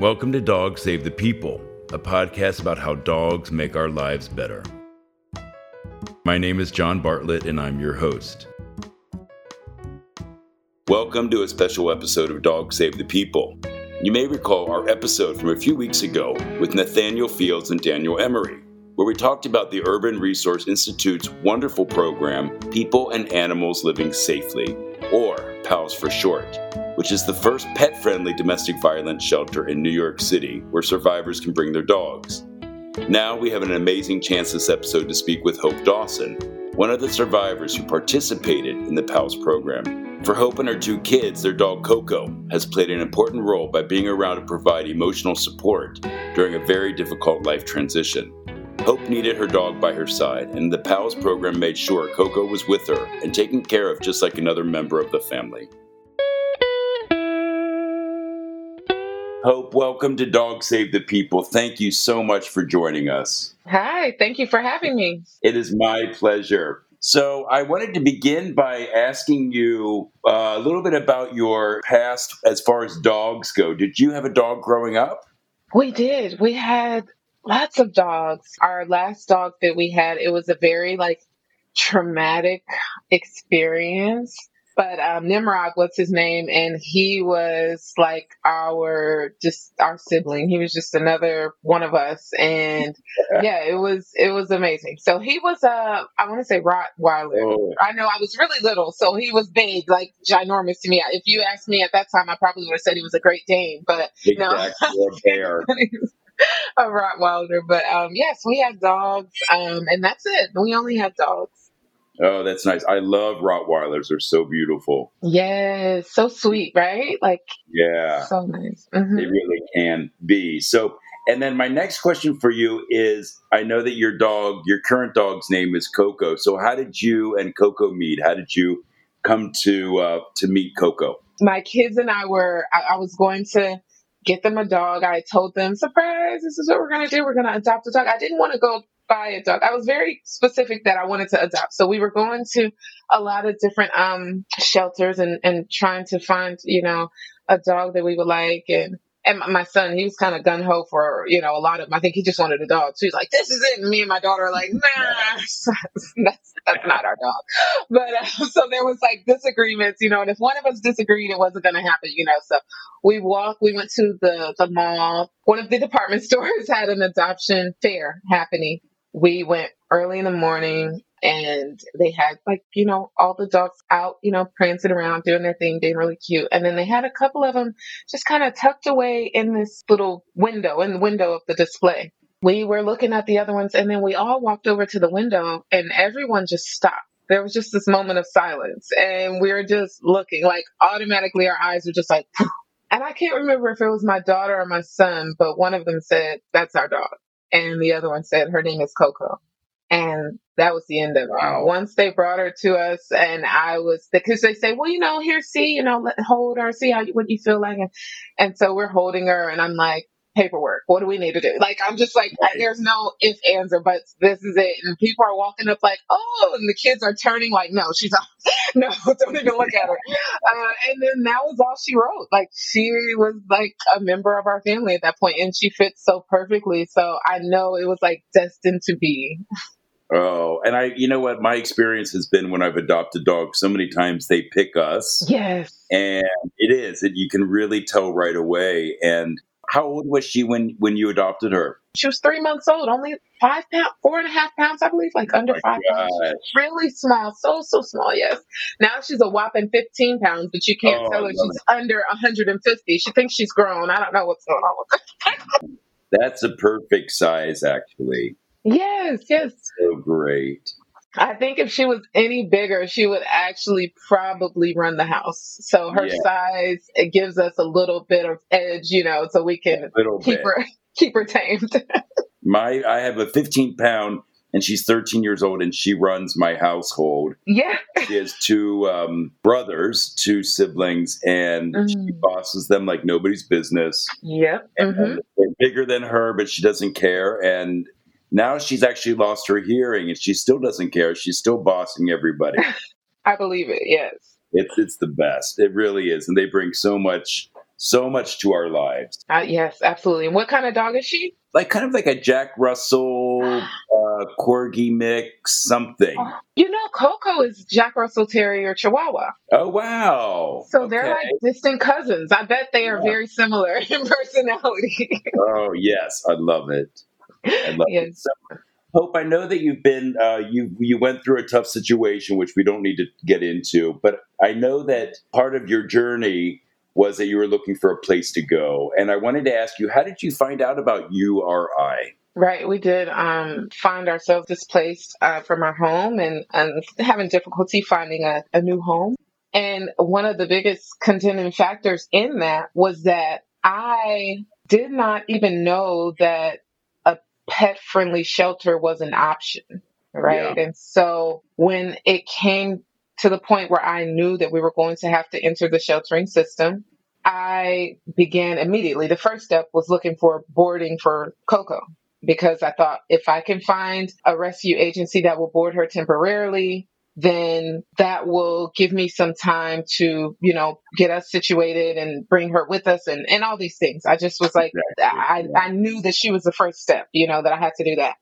Welcome to Dogs Save the People, a podcast about how dogs make our lives better. My name is John Bartlett, and I'm your host. Welcome to a special episode of Dogs Save the People. You may recall our episode from a few weeks ago with Nathaniel Fields and Danielle Emery, where we talked about the Urban Resource Institute's wonderful program, People and Animals Living Safely, or PALS for short which is the first pet friendly domestic violence shelter in New York City where survivors can bring their dogs. Now we have an amazing chance this episode to speak with Hope Dawson, one of the survivors who participated in the PALS program. For Hope and her two kids, their dog Coco has played an important role by being around to provide emotional support during a very difficult life transition. Hope needed her dog by her side, and the PALS program made sure Coco was with her and taken care of just like another member of the family. Hope, welcome to Dog Save the People. Thank you so much for joining us. Hi, thank you for having me. It is my pleasure. So, I wanted to begin by asking you uh, a little bit about your past as far as dogs go. Did you have a dog growing up? We did. We had lots of dogs. Our last dog that we had, it was a very like traumatic experience but um, Nimrod was his name, and he was like our just our sibling. He was just another one of us, and yeah, it was it was amazing. So he was a uh, I want to say Rottweiler. Oh. I know I was really little, so he was big, like ginormous to me. If you asked me at that time, I probably would have said he was a Great Dane, but exactly. no. a Rottweiler, but um, yes, we had dogs, um, and that's it. We only had dogs. Oh, that's nice. I love Rottweilers. They're so beautiful. Yes, so sweet, right? Like, yeah, so nice. Mm-hmm. They really can be. So, and then my next question for you is I know that your dog, your current dog's name is Coco. So, how did you and Coco meet? How did you come to uh, to meet Coco? My kids and I were, I, I was going to get them a dog. I told them, surprise, this is what we're going to do. We're going to adopt a dog. I didn't want to go buy a dog. I was very specific that I wanted to adopt. So we were going to a lot of different um, shelters and, and trying to find, you know, a dog that we would like. And and my son, he was kind of gun ho for, you know, a lot of them. I think he just wanted a dog. So he's like, this is it. And me and my daughter are like, nah, that's, that's not our dog. But uh, so there was like disagreements, you know, and if one of us disagreed, it wasn't going to happen, you know. So we walked, we went to the, the mall. One of the department stores had an adoption fair happening we went early in the morning and they had like, you know, all the dogs out, you know, prancing around, doing their thing, being really cute. And then they had a couple of them just kind of tucked away in this little window, in the window of the display. We were looking at the other ones and then we all walked over to the window and everyone just stopped. There was just this moment of silence and we were just looking like automatically our eyes were just like, and I can't remember if it was my daughter or my son, but one of them said, that's our dog and the other one said her name is Coco. And that was the end of it. Wow. Once they brought her to us, and I was because they say, well, you know, here, see, you know, let, hold her, see how you, what you feel like, and, and so we're holding her, and I'm like, paperwork. What do we need to do? Like, I'm just like, right. there's no ifs, ands, or buts. This is it. And people are walking up like, oh, and the kids are turning like, no, she's off. no, don't even look at her. Uh, and then that was all she wrote. Like, she was like a member of our family at that point, and she fits so perfectly. So I know it was like destined to be. Oh, and I, you know what? My experience has been when I've adopted dogs, so many times they pick us. Yes. And it is, and you can really tell right away. And how old was she when when you adopted her? She was three months old, only five pounds, four and a half pounds, I believe, like under oh five gosh. pounds. Really small, so so small. Yes. Now she's a whopping fifteen pounds, but you can't oh, tell her she's it. under 150. She thinks she's grown. I don't know what's going on with her. That's a perfect size, actually. Yes, yes. So great. I think if she was any bigger, she would actually probably run the house. So her yeah. size it gives us a little bit of edge, you know, so we can keep bit. her keep her tamed. my I have a 15 pound and she's 13 years old and she runs my household. Yeah. She has two um, brothers, two siblings, and mm. she bosses them like nobody's business. Yep. Mm-hmm. They're bigger than her, but she doesn't care. And now she's actually lost her hearing and she still doesn't care. She's still bossing everybody. I believe it, yes. It's it's the best. It really is. And they bring so much so much to our lives. Uh, yes, absolutely. And what kind of dog is she? Like kind of like a Jack Russell, uh, Corgi mix, something. You know, Coco is Jack Russell Terrier Chihuahua. Oh wow! So they're like distant cousins. I bet they are yeah. very similar in personality. oh yes, I love it. I love yes. it. So, Hope, I know that you've been uh, you you went through a tough situation, which we don't need to get into, but I know that part of your journey was that you were looking for a place to go, and I wanted to ask you, how did you find out about URI? Right, we did um, find ourselves displaced uh, from our home and, and having difficulty finding a, a new home. And one of the biggest contending factors in that was that I did not even know that pet friendly shelter was an option, right? Yeah. And so when it came to the point where I knew that we were going to have to enter the sheltering system, I began immediately. The first step was looking for boarding for Coco because I thought if I can find a rescue agency that will board her temporarily, then that will give me some time to, you know, get us situated and bring her with us and, and all these things. I just was like, exactly. I, I knew that she was the first step, you know, that I had to do that.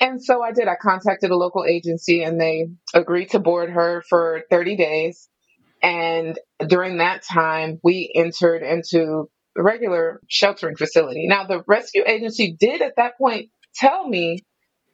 And so I did. I contacted a local agency and they agreed to board her for 30 days. And during that time, we entered into a regular sheltering facility. Now, the rescue agency did at that point tell me,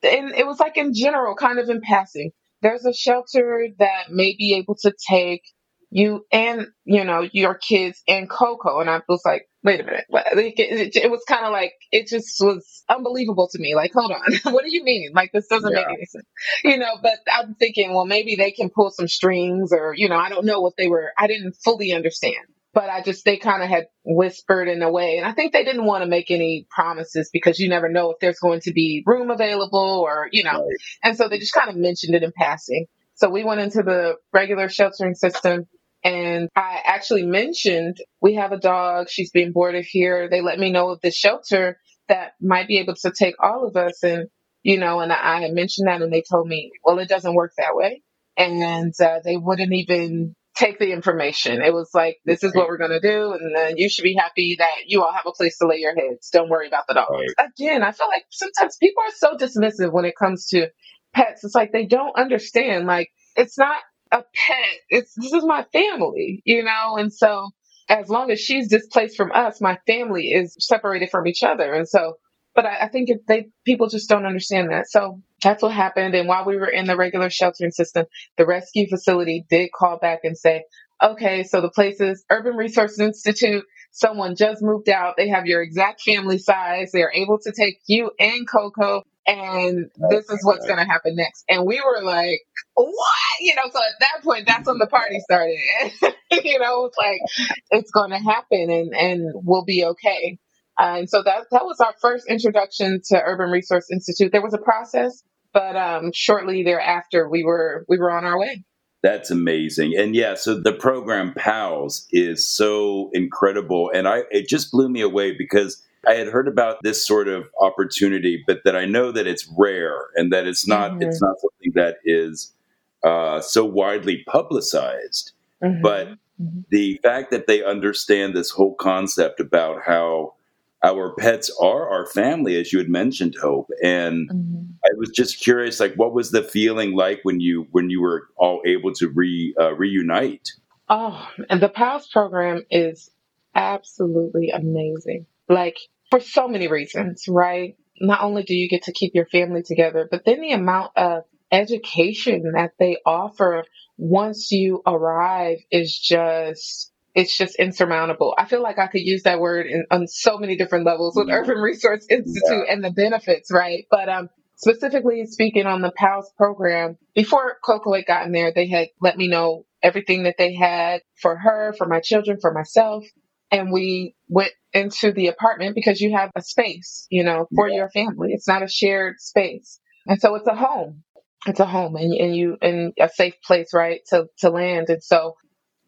and it was like in general, kind of in passing, there's a shelter that may be able to take you and you know your kids and Coco, and I was like, wait a minute, it, it, it was kind of like it just was unbelievable to me. Like, hold on, what do you mean? Like this doesn't yeah. make any sense, you know? But I'm thinking, well, maybe they can pull some strings, or you know, I don't know what they were. I didn't fully understand but I just, they kind of had whispered in a way. And I think they didn't want to make any promises because you never know if there's going to be room available or, you know, right. and so they just kind of mentioned it in passing. So we went into the regular sheltering system and I actually mentioned we have a dog. She's being boarded here. They let me know of the shelter that might be able to take all of us. And, you know, and I had mentioned that and they told me, well, it doesn't work that way. And uh, they wouldn't even take the information. It was like, this is what we're going to do. And then you should be happy that you all have a place to lay your heads. Don't worry about the dogs. Right. Again, I feel like sometimes people are so dismissive when it comes to pets. It's like they don't understand. Like, it's not a pet. It's, this is my family, you know? And so as long as she's displaced from us, my family is separated from each other. And so, but I, I think if they, people just don't understand that. So that's what happened. And while we were in the regular sheltering system, the rescue facility did call back and say, okay, so the places, Urban Resource Institute. Someone just moved out. They have your exact family size. They're able to take you and Coco. And this is what's going to happen next. And we were like, what? You know, so at that point, that's when the party started. you know, it's like, it's going to happen and, and we'll be okay. Uh, and so that that was our first introduction to Urban Resource Institute. There was a process, but um, shortly thereafter, we were we were on our way. That's amazing, and yeah, so the program PALS is so incredible, and I it just blew me away because I had heard about this sort of opportunity, but that I know that it's rare and that it's not mm-hmm. it's not something that is uh, so widely publicized. Mm-hmm. But mm-hmm. the fact that they understand this whole concept about how our pets are our family, as you had mentioned, Hope. And mm-hmm. I was just curious, like, what was the feeling like when you when you were all able to re uh, reunite? Oh, and the PALS program is absolutely amazing. Like for so many reasons, right? Not only do you get to keep your family together, but then the amount of education that they offer once you arrive is just it's just insurmountable. I feel like I could use that word in, on so many different levels with Urban Resource Institute yeah. and the benefits, right? But um, specifically speaking on the PALS program, before Coco had gotten there, they had let me know everything that they had for her, for my children, for myself. And we went into the apartment because you have a space, you know, for yeah. your family. It's not a shared space. And so it's a home. It's a home and, and you, and a safe place, right, to, to land. And so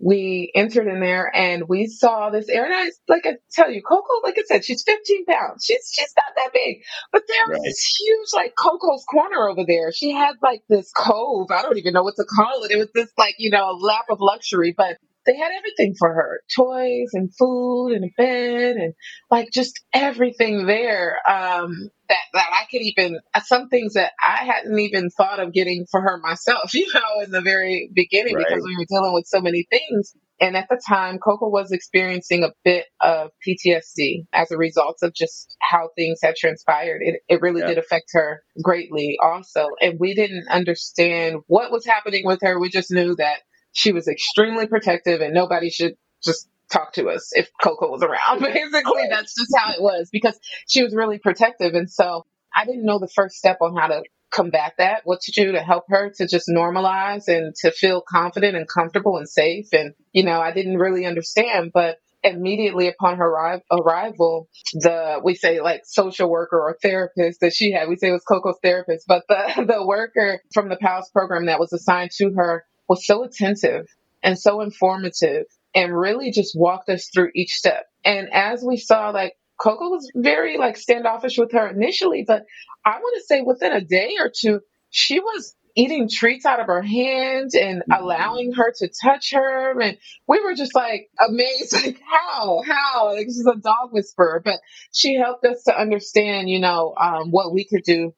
we entered in there and we saw this area. And I, like I tell you, Coco, like I said, she's 15 pounds. She's she's not that big, but there was right. this huge like Coco's corner over there. She had like this cove. I don't even know what to call it. It was this like you know lap of luxury, but they had everything for her toys and food and a bed and like just everything there um, that, that I could even, some things that I hadn't even thought of getting for her myself, you know, in the very beginning right. because we were dealing with so many things. And at the time, Coco was experiencing a bit of PTSD as a result of just how things had transpired. It, it really yeah. did affect her greatly also. And we didn't understand what was happening with her. We just knew that she was extremely protective and nobody should just talk to us if Coco was around. Basically, that's just how it was because she was really protective. And so I didn't know the first step on how to combat that, what to do to help her to just normalize and to feel confident and comfortable and safe. And, you know, I didn't really understand, but immediately upon her arrival, the we say like social worker or therapist that she had, we say it was Coco's therapist, but the the worker from the PALS program that was assigned to her was so attentive and so informative and really just walked us through each step. And as we saw, like Coco was very like standoffish with her initially, but I want to say within a day or two, she was eating treats out of her hand and allowing her to touch her. And we were just like amazed, like, how, how? Like, she's a dog whisperer. But she helped us to understand, you know, um, what we could do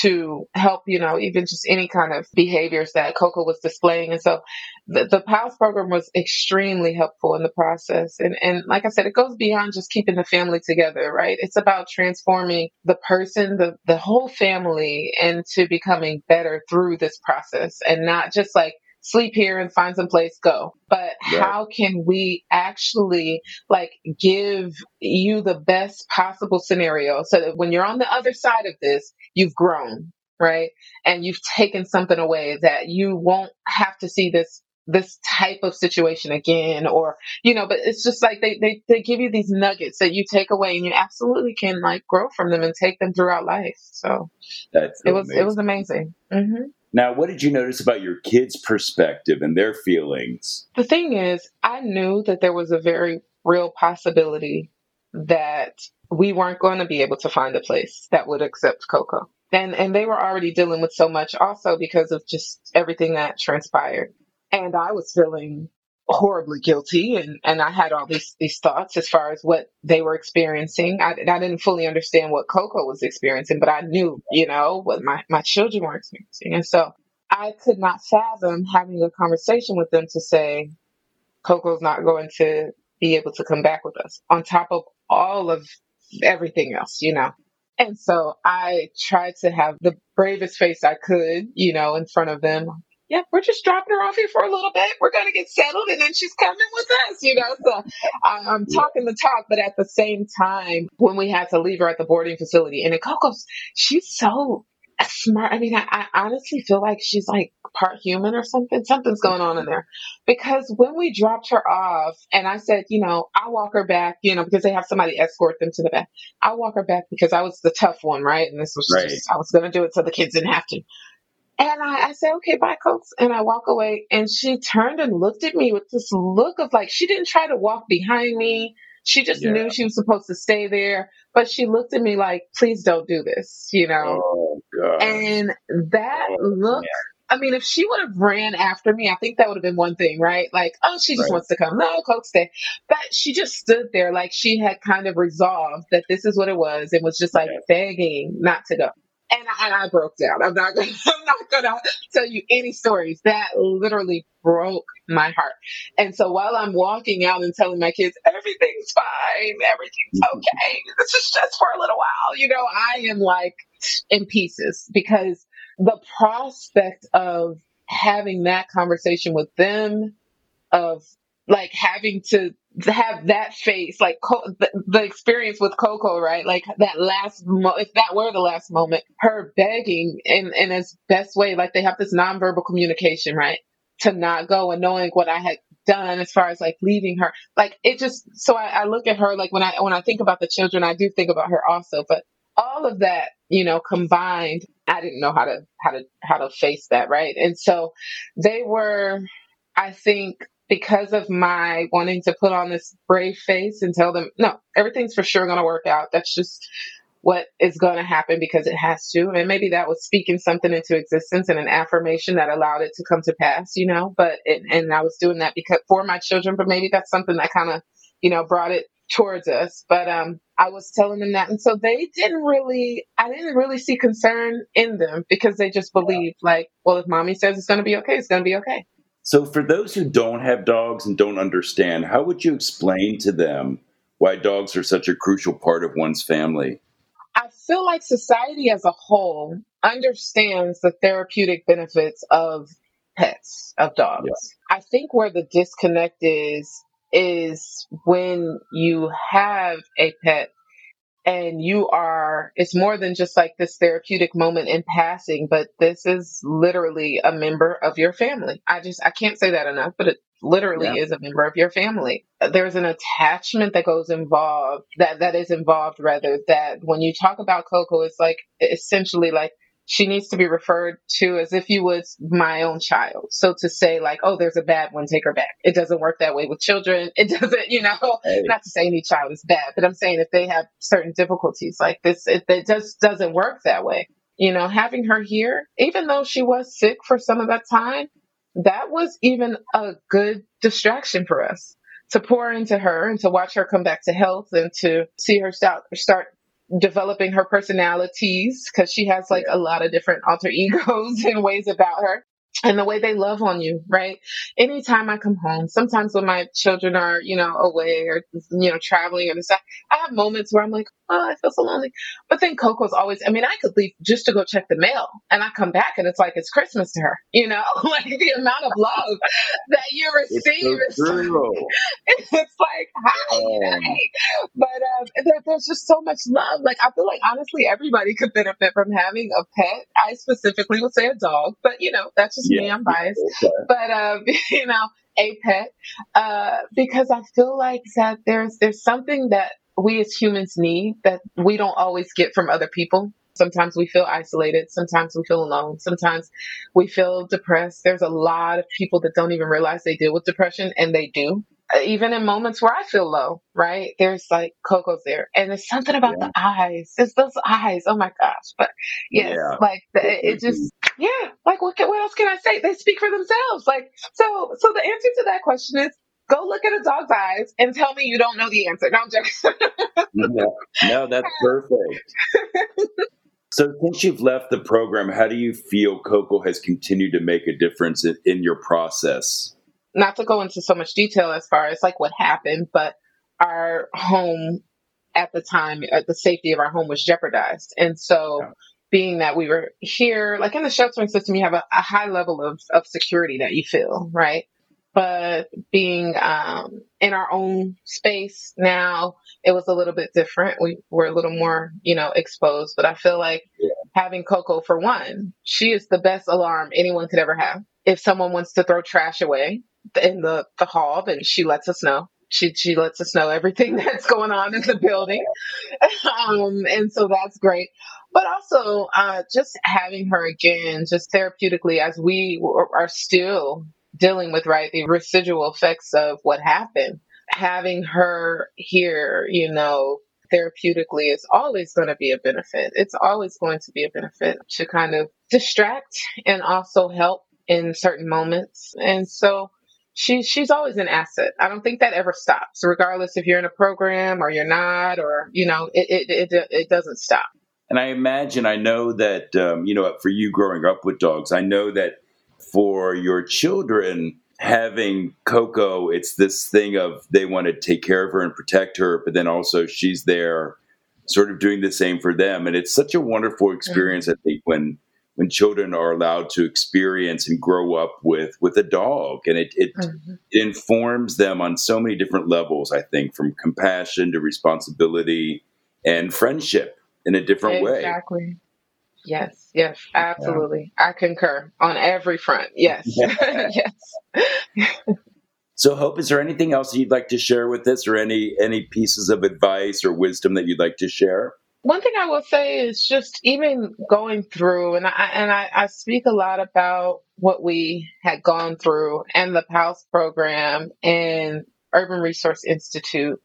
to help, you know, even just any kind of behaviors that Coco was displaying. And so the, the PALS program was extremely helpful in the process. And, and like I said, it goes beyond just keeping the family together, right? It's about transforming the person, the, the whole family into becoming better through this process and not just like sleep here and find some place, go. But how can we actually like give you the best possible scenario so that when you're on the other side of this, you've grown, right? And you've taken something away that you won't have to see this this type of situation again or you know but it's just like they, they they give you these nuggets that you take away and you absolutely can like grow from them and take them throughout life so That's it was it was amazing mm-hmm. Now, what did you notice about your kids' perspective and their feelings? The thing is, I knew that there was a very real possibility that we weren't going to be able to find a place that would accept Coco. And and they were already dealing with so much also because of just everything that transpired. And I was feeling horribly guilty and, and I had all these, these thoughts as far as what they were experiencing. I, I didn't fully understand what Coco was experiencing, but I knew, you know, what my, my children were experiencing. And so I could not fathom having a conversation with them to say, Coco's not going to be able to come back with us on top of all of everything else, you know. And so I tried to have the bravest face I could, you know, in front of them yeah, we're just dropping her off here for a little bit. We're going to get settled and then she's coming with us, you know? So I, am talking the talk, but at the same time, when we had to leave her at the boarding facility and Coco's, she's so smart. I mean, I, I, honestly feel like she's like part human or something. Something's going on in there. Because when we dropped her off, and I said, you know, I'll walk her back, you know, because they have somebody escort them to the back. I'll walk her back because I was the tough one, right? And this was right. just, I was going to do it so the kids didn't have to. And I, I said, okay, bye, Coach. And I walk away. And she turned and looked at me with this look of like, she didn't try to walk behind me. She just yeah. knew she was supposed to stay there. But she looked at me like, please don't do this, you know? Oh, God. And that oh, look, I mean, if she would have ran after me, I think that would have been one thing, right? Like, oh, she just right. wants to come. No, Coach, stay. But she just stood there like she had kind of resolved that this is what it was and was just like begging not to go and I, I broke down. I'm not gonna, I'm not gonna tell you any stories. That literally broke my heart. And so while I'm walking out and telling my kids everything's fine, everything's mm-hmm. okay, this is just for a little while, you know, I am like in pieces because the prospect of having that conversation with them, of like having to have that face, like the, the, experience with Coco, right? Like that last, mo- if that were the last moment, her begging in in its best way, like they have this nonverbal communication, right? To not go and knowing what I had done as far as like leaving her, like it just. So I, I look at her like when I when I think about the children, I do think about her also, but all of that, you know, combined, I didn't know how to how to how to face that, right? And so they were, I think, because of my wanting to put on this brave face and tell them, no, everything's for sure going to work out. That's just what is going to happen because it has to. And maybe that was speaking something into existence and an affirmation that allowed it to come to pass, you know, but, it, and I was doing that because for my children, but maybe that's something that kind of, you know, brought it towards us. But, um, I was telling them that. And so they didn't really, I didn't really see concern in them because they just believed like, well, if mommy says it's going to be okay, it's going to be okay. So for those who don't have dogs and don't understand, how would you explain to them why dogs are such a crucial part of one's family? I feel like society as a whole understands the therapeutic benefits of pets, of dogs. Yeah. I think where the disconnect is, is when you have a pet and you are it's more than just like this therapeutic moment in passing but this is literally a member of your family i just i can't say that enough but it literally yeah. is a member of your family there's an attachment that goes involved that that is involved rather that when you talk about coco it's like essentially like she needs to be referred to as if you was my own child. So to say like, oh, there's a bad one, take her back. It doesn't work that way with children. It doesn't, you know, not to say any child is bad, but I'm saying if they have certain difficulties like this, it, it just doesn't work that way. You know, having her here, even though she was sick for some of that time, that was even a good distraction for us to pour into her and to watch her come back to health and to see her start start developing her personalities because she has like a lot of different alter egos and ways about her and the way they love on you, right? Anytime I come home, sometimes when my children are, you know, away or, you know, traveling and stuff, I have moments where I'm like, oh, I feel so lonely. But then Coco's always, I mean, I could leave just to go check the mail and I come back and it's like it's Christmas to her, you know, like the amount of love that you receive. It's, so it's like, hi, um. But um, there, there's just so much love. Like, I feel like honestly, everybody could benefit from having a pet. I specifically would say a dog, but you know, that's just yeah. me. I'm biased. Okay. But, um, you know, a pet, uh, because I feel like that there's, there's something that we as humans need that we don't always get from other people. Sometimes we feel isolated. Sometimes we feel alone. Sometimes we feel depressed. There's a lot of people that don't even realize they deal with depression and they do. Even in moments where I feel low, right? There's like Coco's there. And there's something about yeah. the eyes. It's those eyes. Oh my gosh. But yes, yeah. like the, it just, yeah, like what, what else can I say? They speak for themselves. Like, so, so the answer to that question is Go look at a dog's eyes and tell me you don't know the answer. No, I'm joking. no, no, that's perfect. so, since you've left the program, how do you feel Coco has continued to make a difference in, in your process? Not to go into so much detail as far as like what happened, but our home at the time, uh, the safety of our home was jeopardized. And so, yeah. being that we were here, like in the sheltering system, you have a, a high level of, of security that you feel, right? But being um, in our own space now, it was a little bit different. We were a little more, you know, exposed. But I feel like yeah. having Coco for one, she is the best alarm anyone could ever have. If someone wants to throw trash away in the, the hall, then she lets us know. She she lets us know everything that's going on in the building, um, and so that's great. But also, uh, just having her again, just therapeutically, as we are still dealing with, right, the residual effects of what happened. Having her here, you know, therapeutically is always going to be a benefit. It's always going to be a benefit to kind of distract and also help in certain moments. And so she's she's always an asset. I don't think that ever stops, regardless if you're in a program or you're not, or you know, it it it, it doesn't stop. And I imagine, I know that um, you know, for you growing up with dogs, I know that for your children having Coco, it's this thing of they want to take care of her and protect her, but then also she's there sort of doing the same for them. And it's such a wonderful experience. I think, when when children are allowed to experience and grow up with with a dog. And it it, mm-hmm. it informs them on so many different levels, I think, from compassion to responsibility and friendship in a different exactly. way. Exactly. Yes, yes, absolutely. Yeah. I concur on every front. Yes. yes. so Hope, is there anything else you'd like to share with us or any any pieces of advice or wisdom that you'd like to share? One thing I will say is just even going through, and I and I, I speak a lot about what we had gone through and the PALS program and Urban Resource Institute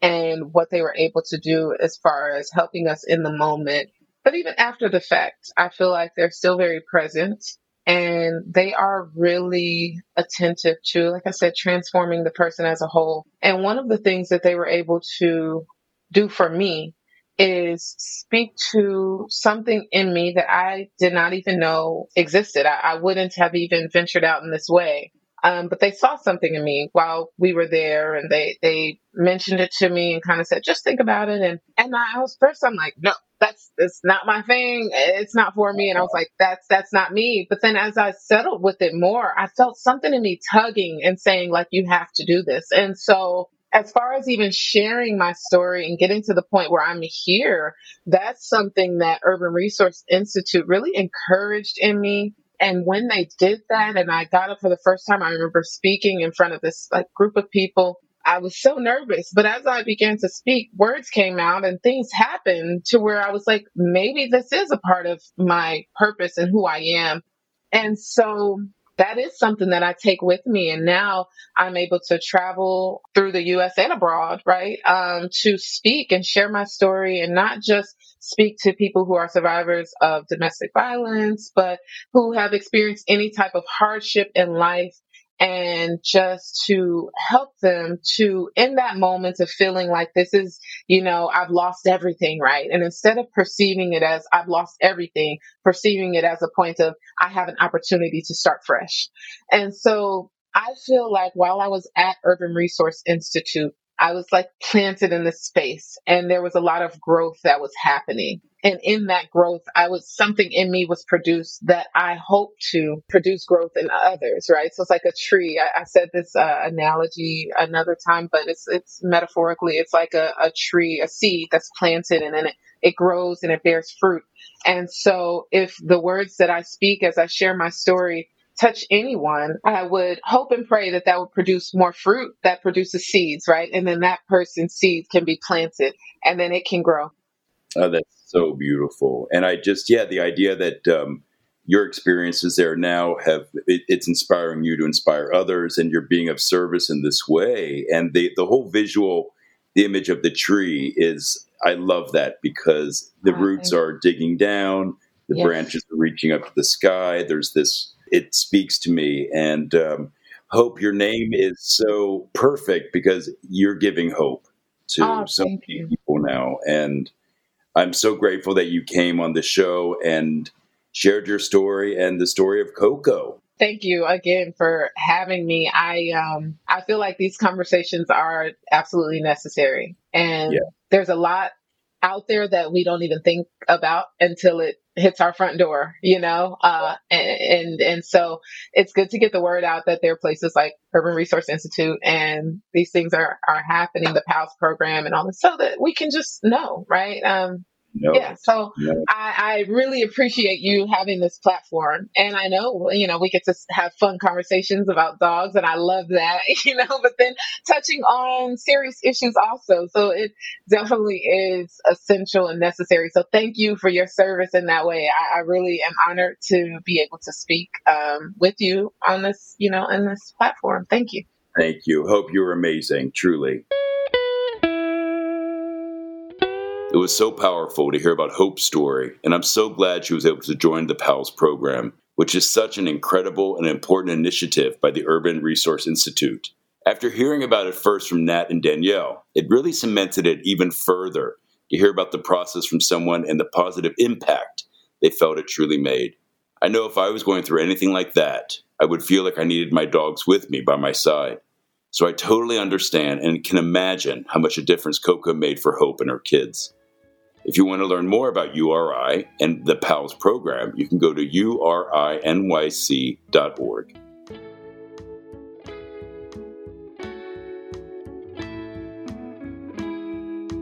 and what they were able to do as far as helping us in the moment. But even after the fact, I feel like they're still very present and they are really attentive to, like I said, transforming the person as a whole. And one of the things that they were able to do for me is speak to something in me that I did not even know existed. I, I wouldn't have even ventured out in this way. Um, but they saw something in me while we were there and they, they mentioned it to me and kind of said, just think about it. And, and I was first, I'm like, no, that's, it's not my thing. It's not for me. And I was like, that's, that's not me. But then as I settled with it more, I felt something in me tugging and saying like, you have to do this. And so as far as even sharing my story and getting to the point where I'm here, that's something that Urban Resource Institute really encouraged in me and when they did that, and I got up for the first time, I remember speaking in front of this like group of people. I was so nervous, but as I began to speak, words came out and things happened to where I was like, maybe this is a part of my purpose and who I am. And so that is something that I take with me. And now I'm able to travel through the US and abroad, right? Um, to speak and share my story and not just speak to people who are survivors of domestic violence, but who have experienced any type of hardship in life and just to help them to in that moment of feeling like this is you know i've lost everything right? And instead of perceiving it as i've lost everything perceiving it as a point of i have an opportunity to start fresh. And so i feel like while i was at urban resource institute I was like planted in this space and there was a lot of growth that was happening. And in that growth, I was something in me was produced that I hope to produce growth in others, right? So it's like a tree. I, I said this uh, analogy another time, but it's it's metaphorically, it's like a, a tree, a seed that's planted and then it, it grows and it bears fruit. And so if the words that I speak as I share my story touch anyone, I would hope and pray that that would produce more fruit that produces seeds, right? And then that person's seed can be planted and then it can grow. Oh, that's so beautiful. And I just, yeah, the idea that um, your experiences there now have, it, it's inspiring you to inspire others and you're being of service in this way. And the, the whole visual, the image of the tree is, I love that because the roots are digging down, the yes. branches are reaching up to the sky. There's this it speaks to me. And um, Hope, your name is so perfect because you're giving hope to oh, so many you. people now. And I'm so grateful that you came on the show and shared your story and the story of Coco. Thank you again for having me. I um I feel like these conversations are absolutely necessary. And yeah. there's a lot out there that we don't even think about until it hits our front door, you know? Uh, and, and, and, so it's good to get the word out that there are places like Urban Resource Institute and these things are, are happening, the PALS program and all this, so that we can just know, right? Um, no, yeah, so no. I, I really appreciate you having this platform, and I know you know we get to have fun conversations about dogs, and I love that, you know. But then touching on serious issues also, so it definitely is essential and necessary. So thank you for your service in that way. I, I really am honored to be able to speak um, with you on this, you know, in this platform. Thank you. Thank you. Hope you're amazing, truly. It was so powerful to hear about Hope's story, and I'm so glad she was able to join the PALS program, which is such an incredible and important initiative by the Urban Resource Institute. After hearing about it first from Nat and Danielle, it really cemented it even further to hear about the process from someone and the positive impact they felt it truly made. I know if I was going through anything like that, I would feel like I needed my dogs with me by my side. So I totally understand and can imagine how much a difference Coco made for Hope and her kids. If you want to learn more about URI and the PALS program, you can go to urinyc.org.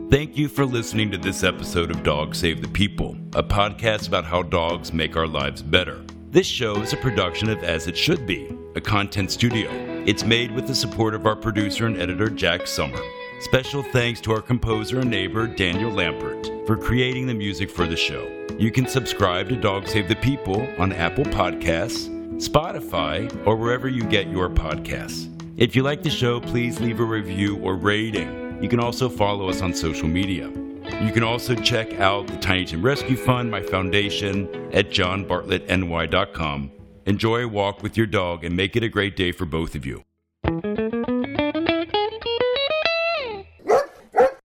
Thank you for listening to this episode of Dog Save the People, a podcast about how dogs make our lives better. This show is a production of As It Should Be, a content studio. It's made with the support of our producer and editor, Jack Summer. Special thanks to our composer and neighbor, Daniel Lampert, for creating the music for the show. You can subscribe to Dog Save the People on Apple Podcasts, Spotify, or wherever you get your podcasts. If you like the show, please leave a review or rating. You can also follow us on social media. You can also check out the Tiny Tim Rescue Fund, my foundation, at johnbartlettny.com. Enjoy a walk with your dog and make it a great day for both of you.